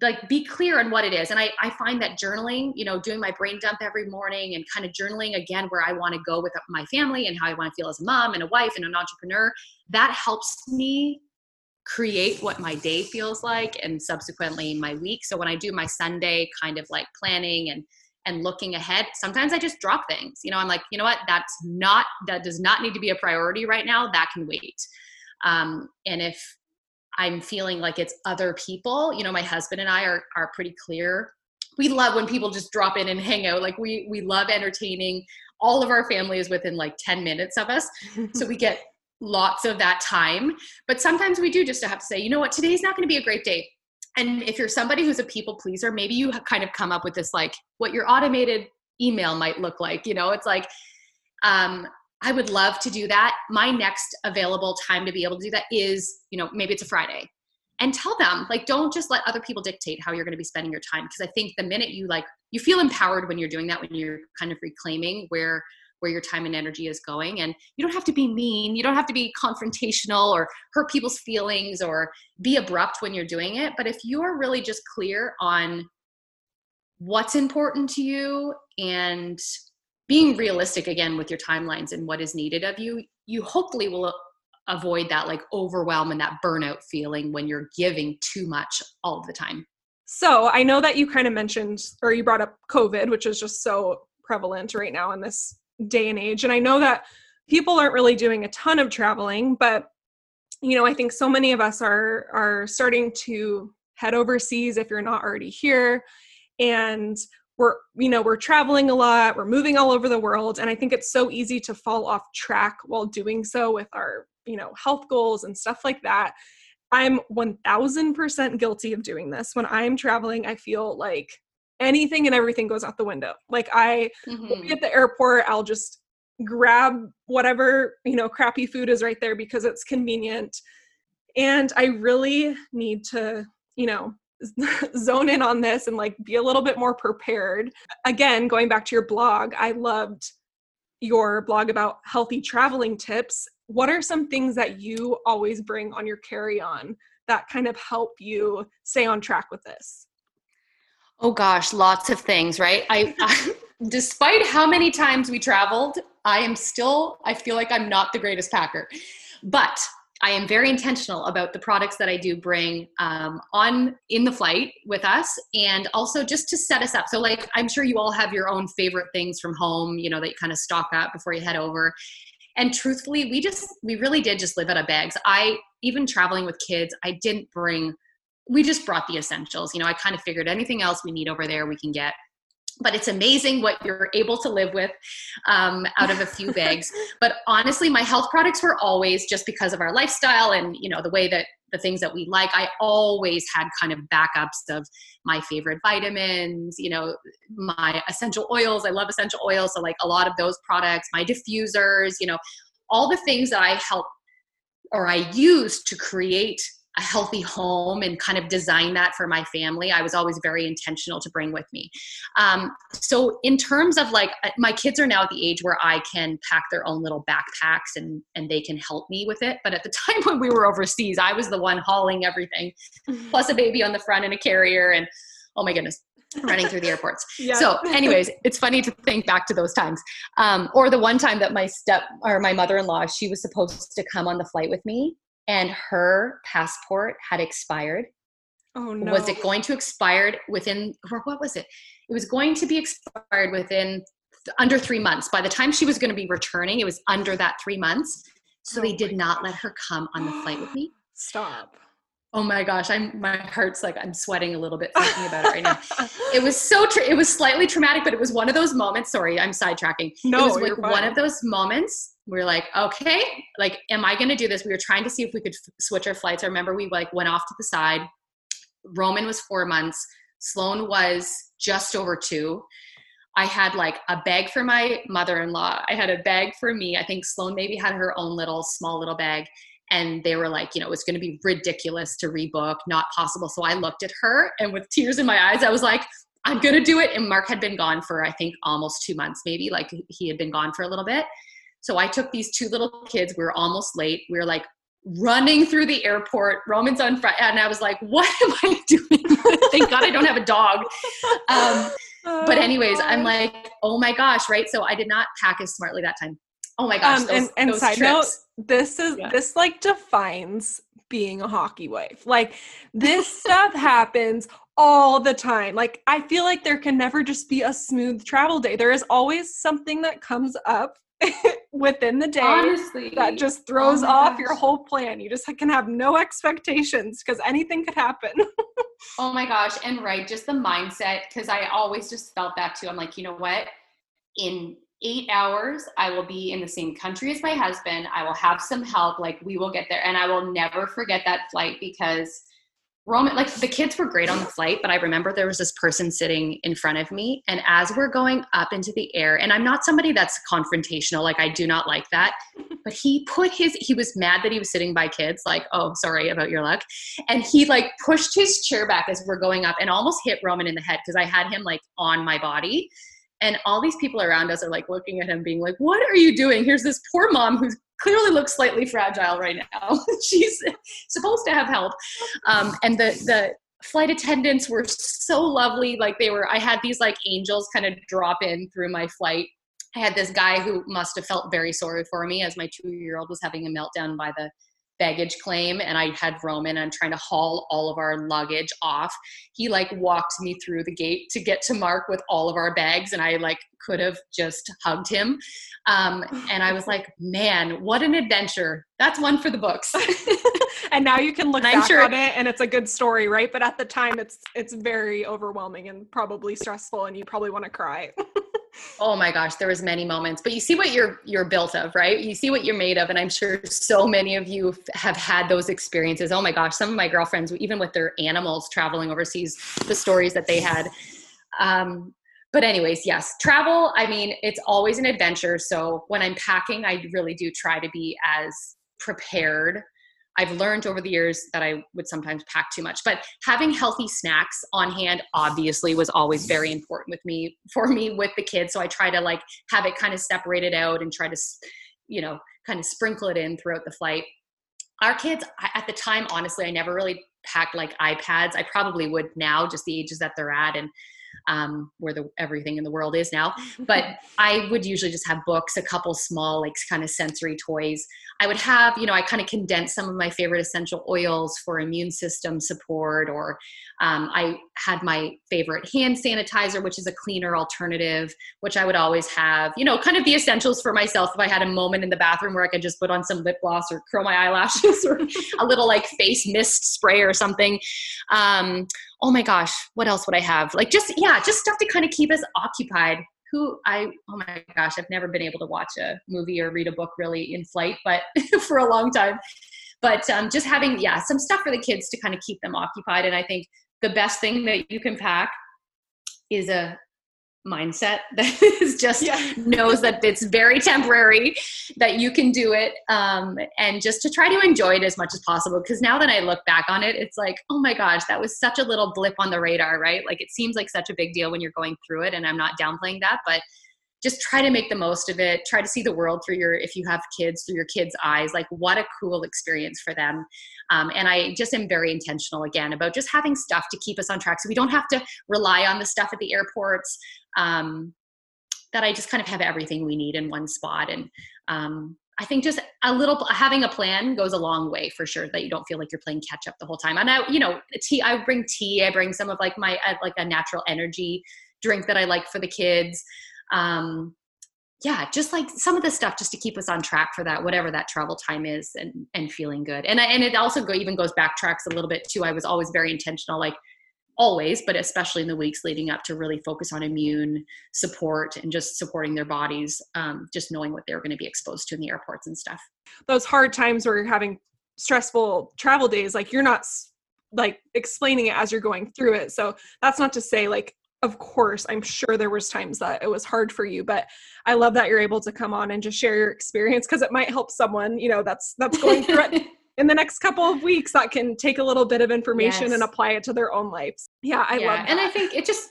like be clear on what it is. And I, I find that journaling you know doing my brain dump every morning and kind of journaling again where i want to go with my family and how i want to feel as a mom and a wife and an entrepreneur that helps me create what my day feels like and subsequently my week so when i do my sunday kind of like planning and and looking ahead sometimes i just drop things you know i'm like you know what that's not that does not need to be a priority right now that can wait um, and if I'm feeling like it's other people. You know, my husband and I are are pretty clear. We love when people just drop in and hang out. Like we we love entertaining. All of our family is within like 10 minutes of us. so we get lots of that time. But sometimes we do just have to say, you know what, today's not going to be a great day. And if you're somebody who's a people pleaser, maybe you kind of come up with this like what your automated email might look like. You know, it's like, um, I would love to do that. My next available time to be able to do that is, you know, maybe it's a Friday. And tell them, like, don't just let other people dictate how you're going to be spending your time. Because I think the minute you like, you feel empowered when you're doing that, when you're kind of reclaiming where where your time and energy is going. And you don't have to be mean, you don't have to be confrontational or hurt people's feelings or be abrupt when you're doing it. But if you are really just clear on what's important to you and being realistic again with your timelines and what is needed of you you hopefully will avoid that like overwhelm and that burnout feeling when you're giving too much all the time so i know that you kind of mentioned or you brought up covid which is just so prevalent right now in this day and age. And i know that people aren't really doing a ton of traveling but you know i think so many of us are are starting to head overseas if you're not already here. And we're you know we're traveling a lot we're moving all over the world and i think it's so easy to fall off track while doing so with our you know health goals and stuff like that. I'm 1000% guilty of doing this. When i'm traveling i feel like anything and everything goes out the window like i mm-hmm. will be mm-hmm. at the airport i'll just grab whatever you know crappy food is right there because it's convenient and i really need to you know zone in on this and like be a little bit more prepared. Again, going back to your blog, I loved your blog about healthy traveling tips, what are some things that you always bring on your carry on that kind of help you stay on track with this? Oh gosh, lots of things, right? I, I despite how many times we traveled, I am still I feel like I'm not the greatest packer. But I am very intentional about the products that I do bring um, on in the flight with us, and also just to set us up. So, like, I'm sure you all have your own favorite things from home, you know, that you kind of stock up before you head over. And truthfully, we just we really did just live out of bags. I even traveling with kids, I didn't bring. We just brought the essentials. You know, I kind of figured anything else we need over there we can get. But it's amazing what you're able to live with um, out of a few bags. But honestly my health products were always just because of our lifestyle and you know the way that the things that we like. I always had kind of backups of my favorite vitamins you know my essential oils. I love essential oils so like a lot of those products my diffusers you know all the things that i help or i use to create a healthy home and kind of design that for my family i was always very intentional to bring with me um, so in terms of like uh, my kids are now at the age where i can pack their own little backpacks and and they can help me with it but at the time when we were overseas i was the one hauling everything mm-hmm. plus a baby on the front and a carrier and oh my goodness running through the airports. Yeah. So, anyways, it's funny to think back to those times. Um, or the one time that my step or my mother in law, she was supposed to come on the flight with me, and her passport had expired. Oh no. Was it going to expire within or what was it? It was going to be expired within under 3 months. By the time she was going to be returning, it was under that 3 months. So oh they did not God. let her come on the flight with me. Stop. Oh my gosh, I'm my heart's like I'm sweating a little bit thinking about it right now. it was so tra- it was slightly traumatic, but it was one of those moments. Sorry, I'm sidetracking. No, it was like one of those moments we are like, okay, like, am I going to do this? We were trying to see if we could f- switch our flights. I remember we like went off to the side. Roman was four months. Sloan was just over two. I had like a bag for my mother-in-law. I had a bag for me. I think Sloan maybe had her own little small little bag. And they were like, you know, it's going to be ridiculous to rebook, not possible. So I looked at her and with tears in my eyes, I was like, I'm going to do it. And Mark had been gone for, I think, almost two months, maybe like he had been gone for a little bit. So I took these two little kids. We were almost late. We were like running through the airport. Roman's on front, and I was like, "What am I doing?" Thank God I don't have a dog. Um, oh, but anyways, I'm like, "Oh my gosh!" Right? So I did not pack as smartly that time. Oh my gosh! Um, those, and, and side trips. note, this is yeah. this like defines being a hockey wife. Like this stuff happens all the time. Like I feel like there can never just be a smooth travel day. There is always something that comes up within the day Honestly. that just throws oh off gosh. your whole plan. You just can have no expectations because anything could happen. oh my gosh. And right, just the mindset, because I always just felt that too. I'm like, you know what? In eight hours, I will be in the same country as my husband. I will have some help. Like, we will get there. And I will never forget that flight because Roman, like the kids were great on the flight, but I remember there was this person sitting in front of me. And as we're going up into the air, and I'm not somebody that's confrontational, like I do not like that, but he put his, he was mad that he was sitting by kids, like, oh, sorry about your luck. And he like pushed his chair back as we're going up and almost hit Roman in the head because I had him like on my body. And all these people around us are like looking at him, being like, what are you doing? Here's this poor mom who's clearly looks slightly fragile right now. She's supposed to have help. Um, and the, the flight attendants were so lovely. Like they were, I had these like angels kind of drop in through my flight. I had this guy who must have felt very sorry for me as my two year old was having a meltdown by the baggage claim and I had Roman and I'm trying to haul all of our luggage off. He like walked me through the gate to get to Mark with all of our bags and I like could have just hugged him. Um, and I was like, man, what an adventure. That's one for the books. and now you can look back sure- on it and it's a good story, right? But at the time it's it's very overwhelming and probably stressful and you probably want to cry. oh my gosh there was many moments but you see what you're you're built of right? You see what you're made of and i'm sure so many of you have had those experiences. Oh my gosh some of my girlfriends even with their animals traveling overseas the stories that they had. Um, but anyways yes travel i mean it's always an adventure so when i'm packing i really do try to be as prepared I've learned over the years that I would sometimes pack too much. But having healthy snacks on hand obviously was always very important with me for me with the kids. So I try to like have it kind of separated out and try to, you know, kind of sprinkle it in throughout the flight. Our kids at the time, honestly, I never really packed like iPads. I probably would now, just the ages that they're at and um, where the everything in the world is now. But I would usually just have books, a couple small like kind of sensory toys. I would have, you know, I kind of condense some of my favorite essential oils for immune system support, or um, I had my favorite hand sanitizer, which is a cleaner alternative, which I would always have, you know, kind of the essentials for myself if I had a moment in the bathroom where I could just put on some lip gloss or curl my eyelashes or a little like face mist spray or something. Um, oh my gosh, what else would I have? Like just, yeah, just stuff to kind of keep us occupied who I oh my gosh, I've never been able to watch a movie or read a book really in flight, but for a long time. But um, just having yeah some stuff for the kids to kind of keep them occupied, and I think the best thing that you can pack is a mindset that is just yeah. knows that it's very temporary that you can do it um, and just to try to enjoy it as much as possible because now that i look back on it it's like oh my gosh that was such a little blip on the radar right like it seems like such a big deal when you're going through it and i'm not downplaying that but just try to make the most of it. Try to see the world through your if you have kids through your kids eyes. Like what a cool experience for them. Um, and i just am very intentional again about just having stuff to keep us on track. So we don't have to rely on the stuff at the airports um, that i just kind of have everything we need in one spot. And um, I think just a little having a plan goes a long way for sure that you don't feel like you're playing catch up the whole time. And I, you know, tea, I bring tea, I bring some of like my, like a natural energy drink that I like for the kids um, yeah, just like some of the stuff just to keep us on track for that, whatever that travel time is and, and feeling good. And, and it also go, even goes backtracks a little bit too. I was always very intentional, like always, but especially in the weeks leading up to really focus on immune support and just supporting their bodies, um, just knowing what they're going to be exposed to in the airports and stuff. Those hard times where you're having stressful travel days, like you're not like explaining it as you're going through it. So that's not to say like of course i'm sure there was times that it was hard for you but i love that you're able to come on and just share your experience because it might help someone you know that's that's going through it in the next couple of weeks that can take a little bit of information yes. and apply it to their own lives yeah i yeah. love that. and i think it just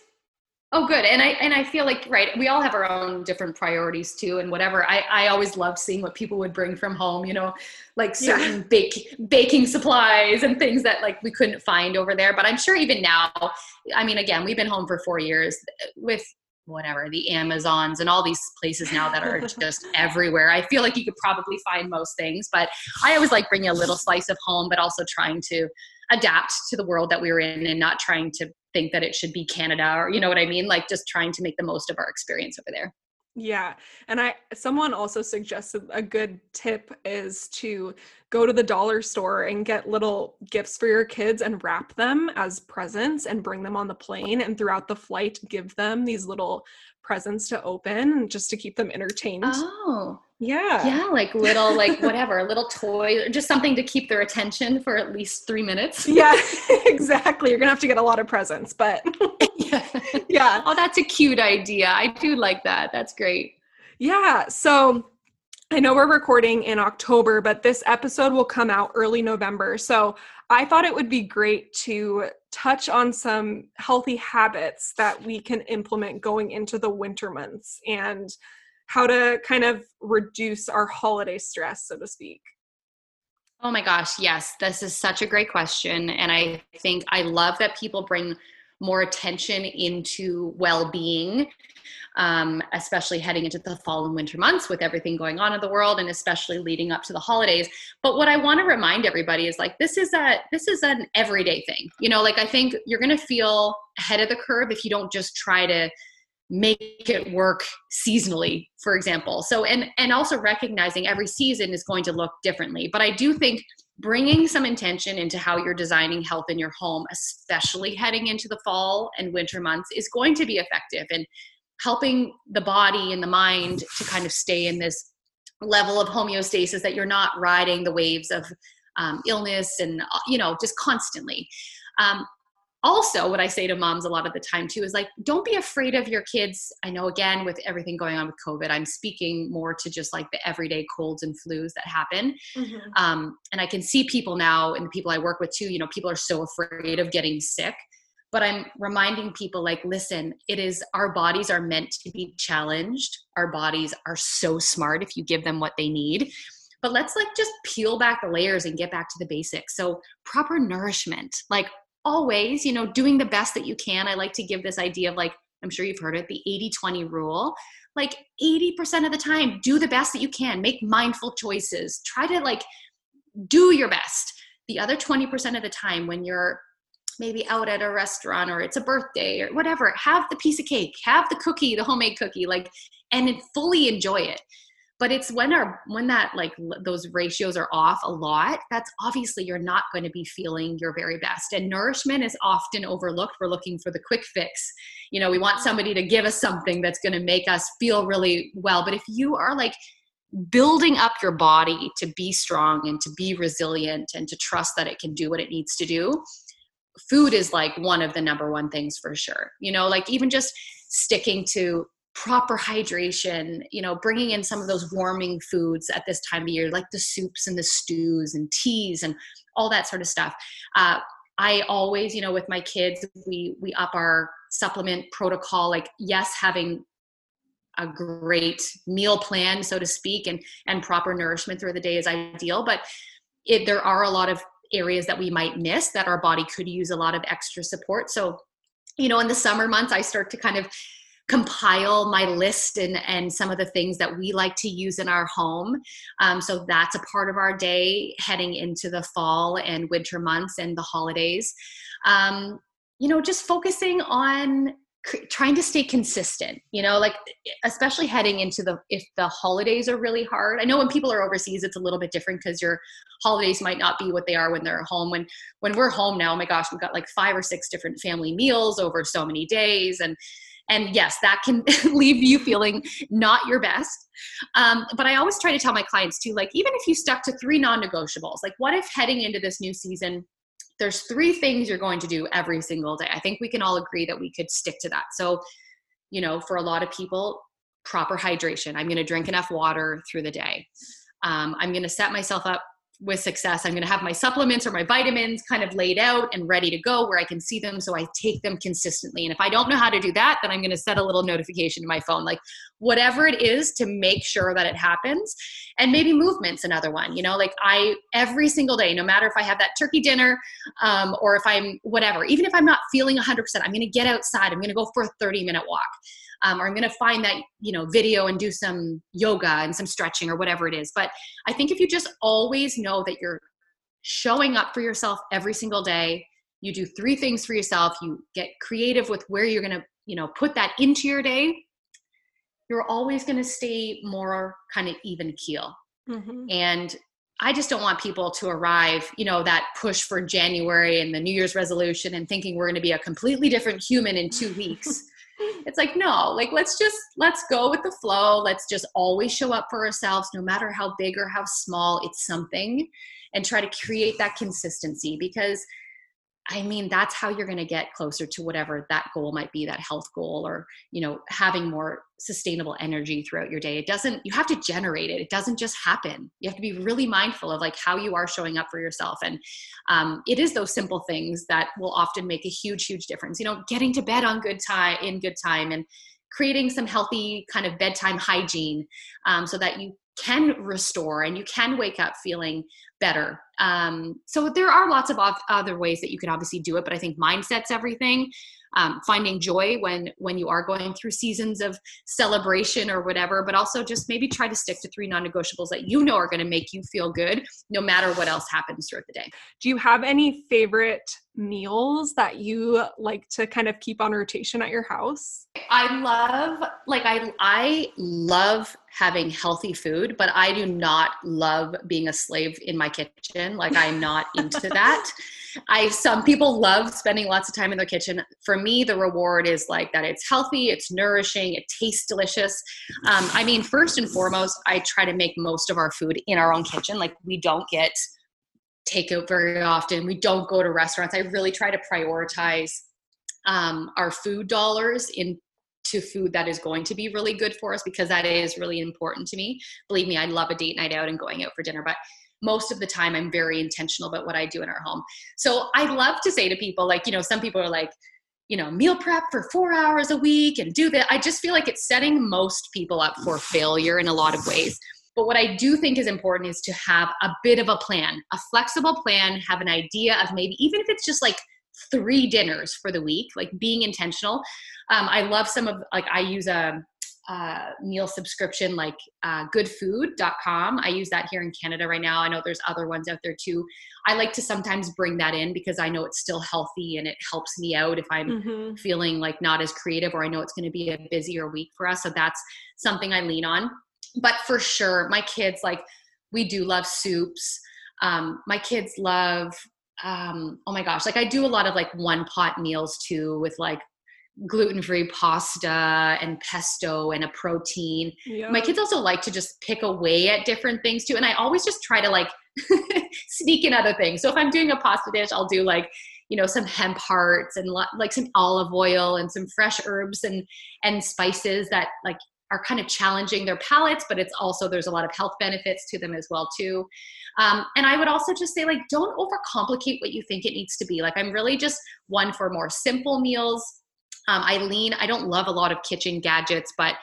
Oh, good. And I and I feel like right, we all have our own different priorities too, and whatever. I I always loved seeing what people would bring from home. You know, like certain yeah. bake baking supplies and things that like we couldn't find over there. But I'm sure even now, I mean, again, we've been home for four years with whatever the Amazons and all these places now that are just everywhere. I feel like you could probably find most things, but I always like bringing a little slice of home, but also trying to adapt to the world that we were in and not trying to think that it should be Canada or you know what I mean? Like just trying to make the most of our experience over there. Yeah. And I someone also suggested a good tip is to go to the dollar store and get little gifts for your kids and wrap them as presents and bring them on the plane and throughout the flight give them these little presents to open just to keep them entertained. Oh. Yeah. Yeah, like little, like whatever, a little toy, just something to keep their attention for at least three minutes. Yeah, exactly. You're going to have to get a lot of presents, but yeah. yeah. Oh, that's a cute idea. I do like that. That's great. Yeah. So I know we're recording in October, but this episode will come out early November. So I thought it would be great to touch on some healthy habits that we can implement going into the winter months and how to kind of reduce our holiday stress, so to speak? Oh my gosh, yes, this is such a great question. And I think I love that people bring more attention into well being, um, especially heading into the fall and winter months with everything going on in the world and especially leading up to the holidays. But what I want to remind everybody is like this is a this is an everyday thing. You know, like I think you're gonna feel ahead of the curve if you don't just try to make it work seasonally for example. So and and also recognizing every season is going to look differently. But i do think bringing some intention into how you're designing health in your home especially heading into the fall and winter months is going to be effective and helping the body and the mind to kind of stay in this level of homeostasis that you're not riding the waves of um, illness and you know just constantly. Um, also what i say to moms a lot of the time too is like don't be afraid of your kids. I know again with everything going on with covid i'm speaking more to just like the everyday colds and flus that happen. Mm-hmm. um, and i can see people now and the people i work with too you know people are so afraid of getting sick. But i'm reminding people like listen it is our bodies are meant to be challenged. Our bodies are so smart if you give them what they need. But let's like just peel back the layers and get back to the basics. So proper nourishment like always, you know, doing the best that you can. I like to give this idea of like, I'm sure you've heard it, the 80 20 rule. Like 80% of the time, do the best that you can, make mindful choices, try to like do your best. The other 20% of the time, when you're maybe out at a restaurant or it's a birthday or whatever, have the piece of cake, have the cookie, the homemade cookie, like, and fully enjoy it but it's when our when that like those ratios are off a lot that's obviously you're not going to be feeling your very best. And nourishment is often overlooked. We're looking for the quick fix. You know we want somebody to give us something that's going to make us feel really well. But if you are like building up your body to be strong and to be resilient and to trust that it can do what it needs to do food is like one of the number one things for sure. You know like even just sticking to proper hydration you know bringing in some of those warming foods at this time of year like the soups and the stews and teas and all that sort of stuff. Uh, i always you know with my kids we we up our supplement protocol like yes having a great meal plan so to speak and and proper nourishment through the day is ideal but it, there are a lot of areas that we might miss that our body could use a lot of extra support. So you know in the summer months i start to kind of compile my list and and some of the things that we like to use in our home. Um, so that's a part of our day heading into the fall and winter months and the holidays. Um, you know just focusing on trying to stay consistent you know like especially heading into the if the holidays are really hard. I know when people are overseas it's a little bit different because your holidays might not be what they are when they're at home. When when we're home now oh my gosh we've got like five or six different family meals over so many days and and yes, that can leave you feeling not your best. Um, but I always try to tell my clients too, like, even if you stuck to three non negotiables, like, what if heading into this new season, there's three things you're going to do every single day? I think we can all agree that we could stick to that. So, you know, for a lot of people, proper hydration. I'm going to drink enough water through the day. Um, I'm going to set myself up with success. I'm going to have my supplements or my vitamins kind of laid out and ready to go where i can see them so i take them consistently. And if i don't know how to do that then i'm going to set a little notification to my phone like whatever it is to make sure that it happens. And maybe movement's another one you know like i every single day no matter if i have that turkey dinner um, or if i'm whatever even if i'm not feeling 100% i'm going to get outside i'm going to go for a 30 minute walk um, or i'm going to find that you know video and do some yoga and some stretching or whatever it is. But i think if you just always know that you're showing up for yourself every single day you do three things for yourself you get creative with where you're going to you know put that into your day you're always going to stay more kind of even keel. Mm-hmm. and I just don't want people to arrive, you know, that push for January and the New Year's resolution and thinking we're going to be a completely different human in two weeks it's like no like let's just let's go with the flow. Let's just always show up for ourselves no matter how big or how small it's something and try to create that consistency because I mean, that's how you're going to get closer to whatever that goal might be, that health goal, or, you know, having more sustainable energy throughout your day. It doesn't, you have to generate it. It doesn't just happen. You have to be really mindful of like how you are showing up for yourself. And um, it is those simple things that will often make a huge, huge difference. You know, getting to bed on good time, in good time, and creating some healthy kind of bedtime hygiene um, so that you can restore and you can wake up feeling better. Um, so there are lots of other ways that you can obviously do it, but I think mindset's everything um, finding joy when when you are going through seasons of celebration or whatever but also just maybe try to stick to three non-negotiables that you know are going to make you feel good no matter what else happens throughout the day. Do you have any favorite meals that you like to kind of keep on rotation at your house? I love like i i love having healthy food but i do not love being a slave in my kitchen. Like i'm not into that I some people love spending lots of time in their kitchen. For me, the reward is like that it's healthy, it's nourishing, it tastes delicious. Um, I mean, first and foremost, I try to make most of our food in our own kitchen. Like we don't get take out very often. We don't go to restaurants. I really try to prioritize um, our food dollars in to food that is going to be really good for us because that is really important to me. Believe me, I love a date night out and going out for dinner, but most of the time I'm very intentional about what I do in our home. So I love to say to people, like, you know, some people are like, you know, meal prep for four hours a week and do that. I just feel like it's setting most people up for failure in a lot of ways. But what I do think is important is to have a bit of a plan, a flexible plan, have an idea of maybe, even if it's just like three dinners for the week, like being intentional. Um, I love some of, like, I use a, uh, meal subscription like uh, goodfood.com. I use that here in Canada right now. I know there's other ones out there too. I like to sometimes bring that in because I know it's still healthy and it helps me out if I'm mm-hmm. feeling like not as creative or I know it's going to be a busier week for us. So that's something I lean on. But for sure, my kids like we do love soups. Um, my kids love um, oh my gosh, like I do a lot of like one pot meals too with like gluten-free pasta and pesto and a protein. My kids also like to just pick away at different things too. And I always just try to like sneak in other things. So if I'm doing a pasta dish, I'll do like, you know, some hemp hearts and like some olive oil and some fresh herbs and and spices that like are kind of challenging their palates, but it's also there's a lot of health benefits to them as well too. Um, and I would also just say like don't overcomplicate what you think it needs to be. Like I'm really just one for more simple meals um, I lean, I don't love a lot of kitchen gadgets, but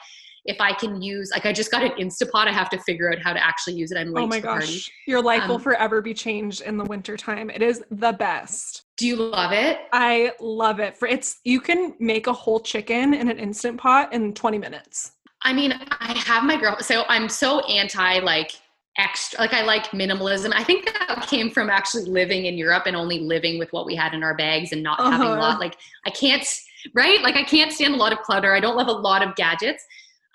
if I can use, like I just got an Instapot, I have to figure out how to actually use it. I'm late oh my gosh, party. your life um, will forever be changed in the wintertime. It is the best. Do you love it? I love it. For it's you can make a whole chicken in an instant pot in 20 minutes. I mean, I have my girl. So I'm so anti like extra like i like minimalism i think that came from actually living in europe and only living with what we had in our bags and not uh-huh. having a lot like i can't right? Like I can't stand a lot of clutter. I don't love a lot of gadgets.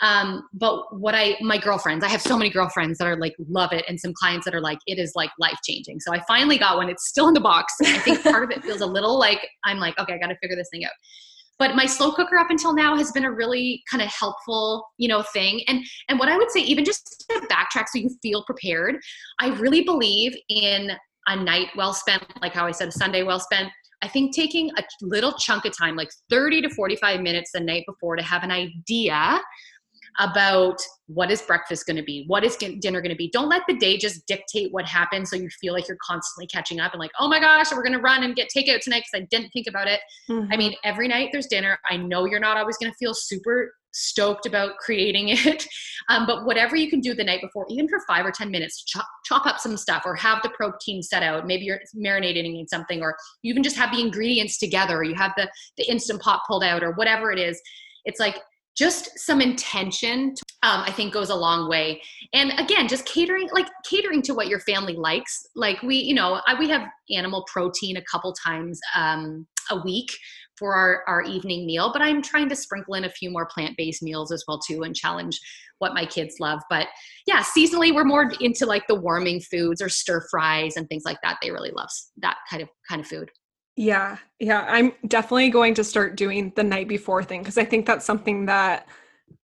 Um, but what I, my girlfriends, I have so many girlfriends that are like, love it. And some clients that are like, it is like life changing. So I finally got one. It's still in the box. I think part of it feels a little like, I'm like, okay, I got to figure this thing out. But my slow cooker up until now has been a really kind of helpful, you know, thing. And and what I would say, even just to backtrack so you feel prepared, I really believe in a night well spent, like how I said, a Sunday well spent I think taking a little chunk of time, like 30 to 45 minutes the night before, to have an idea about what is breakfast going to be what is dinner going to be. Don't let the day just dictate what happens so you feel like you're constantly catching up and like oh my gosh we're going to run and get takeout tonight because i didn't think about it. Mm-hmm. i mean every night there's dinner. I know you're not always going to feel super stoked about creating it. Um, but whatever you can do the night before, even for five or 10 minutes, chop, chop up some stuff or have the protein set out. Maybe you're marinating in something, or you even just have the ingredients together, or you have the, the instant pot pulled out, or whatever it is. It's like just some intention um, i think goes a long way and again just catering like catering to what your family likes like we you know I, we have animal protein a couple times um, a week for our, our evening meal but i'm trying to sprinkle in a few more plant-based meals as well too and challenge what my kids love. But yeah seasonally we're more into like the warming foods or stir fries and things like that. They really love that kind of kind of food. Yeah yeah i'm definitely going to start doing the night before thing because i think that's something that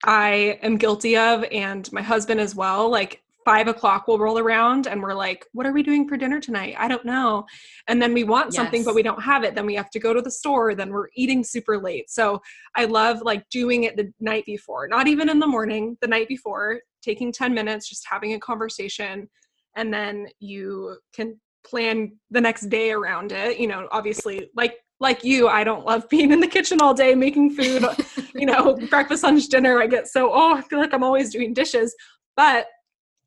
i am guilty of and my husband as well like five o'clock will roll around and we're like, what are we doing for dinner tonight? I don't know. And then we want yes. something, but we don't have it. Then we have to go to the store. Then we're eating super late. So I love like doing it the night before, not even in the morning, the night before, taking 10 minutes, just having a conversation. And then you can plan the next day around it. You know, obviously, like like you, I don't love being in the kitchen all day making food, you know, breakfast, lunch, dinner. I get so, oh, I feel like I'm always doing dishes. But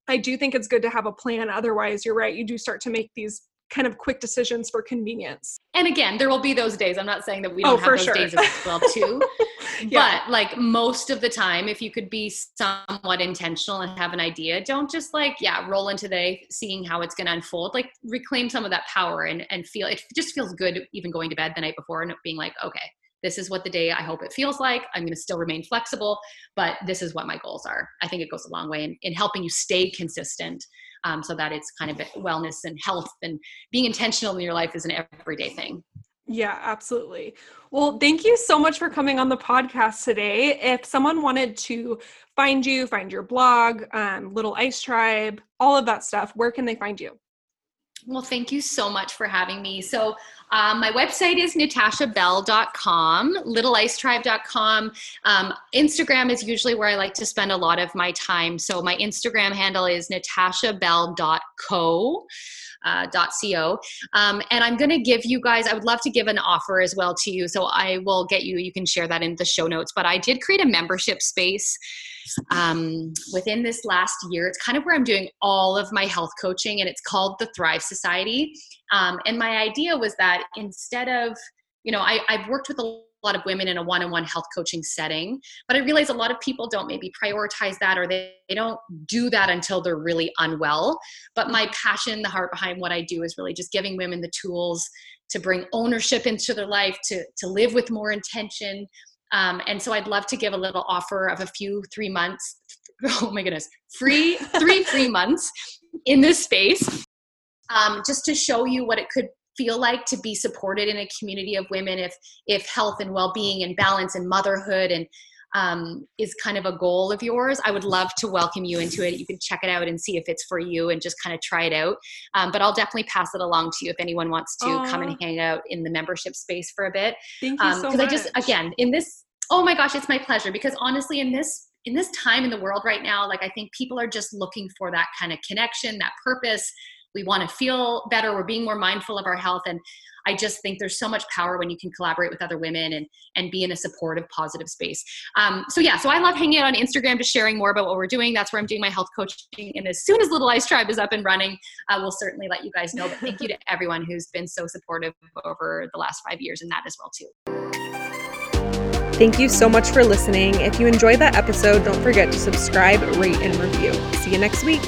I do think it's good to have a plan. Otherwise, you're right, you do start to make these kind of quick decisions for convenience. And again, there will be those days. I'm not saying that we oh, don't oh, have those sure. days as well too. yeah. But like most of the time, if you could be somewhat intentional and have an idea, don't just like, yeah, roll into the seeing how it's gonna unfold. Like reclaim some of that power and, and feel it just feels good even going to bed the night before and being like, okay, this is what the day I hope it feels like. I'm going to still remain flexible, but this is what my goals are. I think it goes a long way in, in helping you stay consistent um, so that it's kind of wellness and health and being intentional in your life is an everyday thing. Yeah, absolutely. Well, thank you so much for coming on the podcast today. If someone wanted to find you, find your blog, um, Little Ice Tribe, all of that stuff, where can they find you? Well, thank you so much for having me. So, um, my website is natashabell.com, littleicetribe.com. Um, Instagram is usually where I like to spend a lot of my time. So, my Instagram handle is natashabell.co. Uh, .co um, and i'm going to give you guys i would love to give an offer as well to you so i will get you you can share that in the show notes but i did create a membership space um, within this last year. It's kind of where I'm doing all of my health coaching, and it's called the Thrive Society. Um, and my idea was that instead of, you know, I, I've worked with a lot of women in a one-on-one health coaching setting but i realize a lot of people don't maybe prioritize that or they, they don't do that until they're really unwell but my passion the heart behind what i do is really just giving women the tools to bring ownership into their life to to live with more intention um, and so I'd love to give a little offer of a few three months. Oh my goodness, free three free months in this space, um, just to show you what it could feel like to be supported in a community of women if if health and well-being and balance and motherhood and um, is kind of a goal of yours, I would love to welcome you into it. You can check it out and see if it's for you and just kind of try it out. Um, but I'll definitely pass it along to you if anyone wants to Aww. come and hang out in the membership space for a bit. Thank you um, so much. Because I just, again, in this, oh my gosh, it's my pleasure. Because honestly, in this in this time in the world right now, like I think people are just looking for that kind of connection, that purpose. We want to feel better. We're being more mindful of our health. And I just think there's so much power when you can collaborate with other women and and be in a supportive, positive space. Um, so yeah, so I love hanging out on Instagram, just sharing more about what we're doing. That's where I'm doing my health coaching. And as soon as Little Ice Tribe is up and running, uh, we'll certainly let you guys know. But thank you to everyone who's been so supportive over the last five years, and that as well too. Thank you so much for listening. If you enjoyed that episode, don't forget to subscribe, rate, and review. See you next week.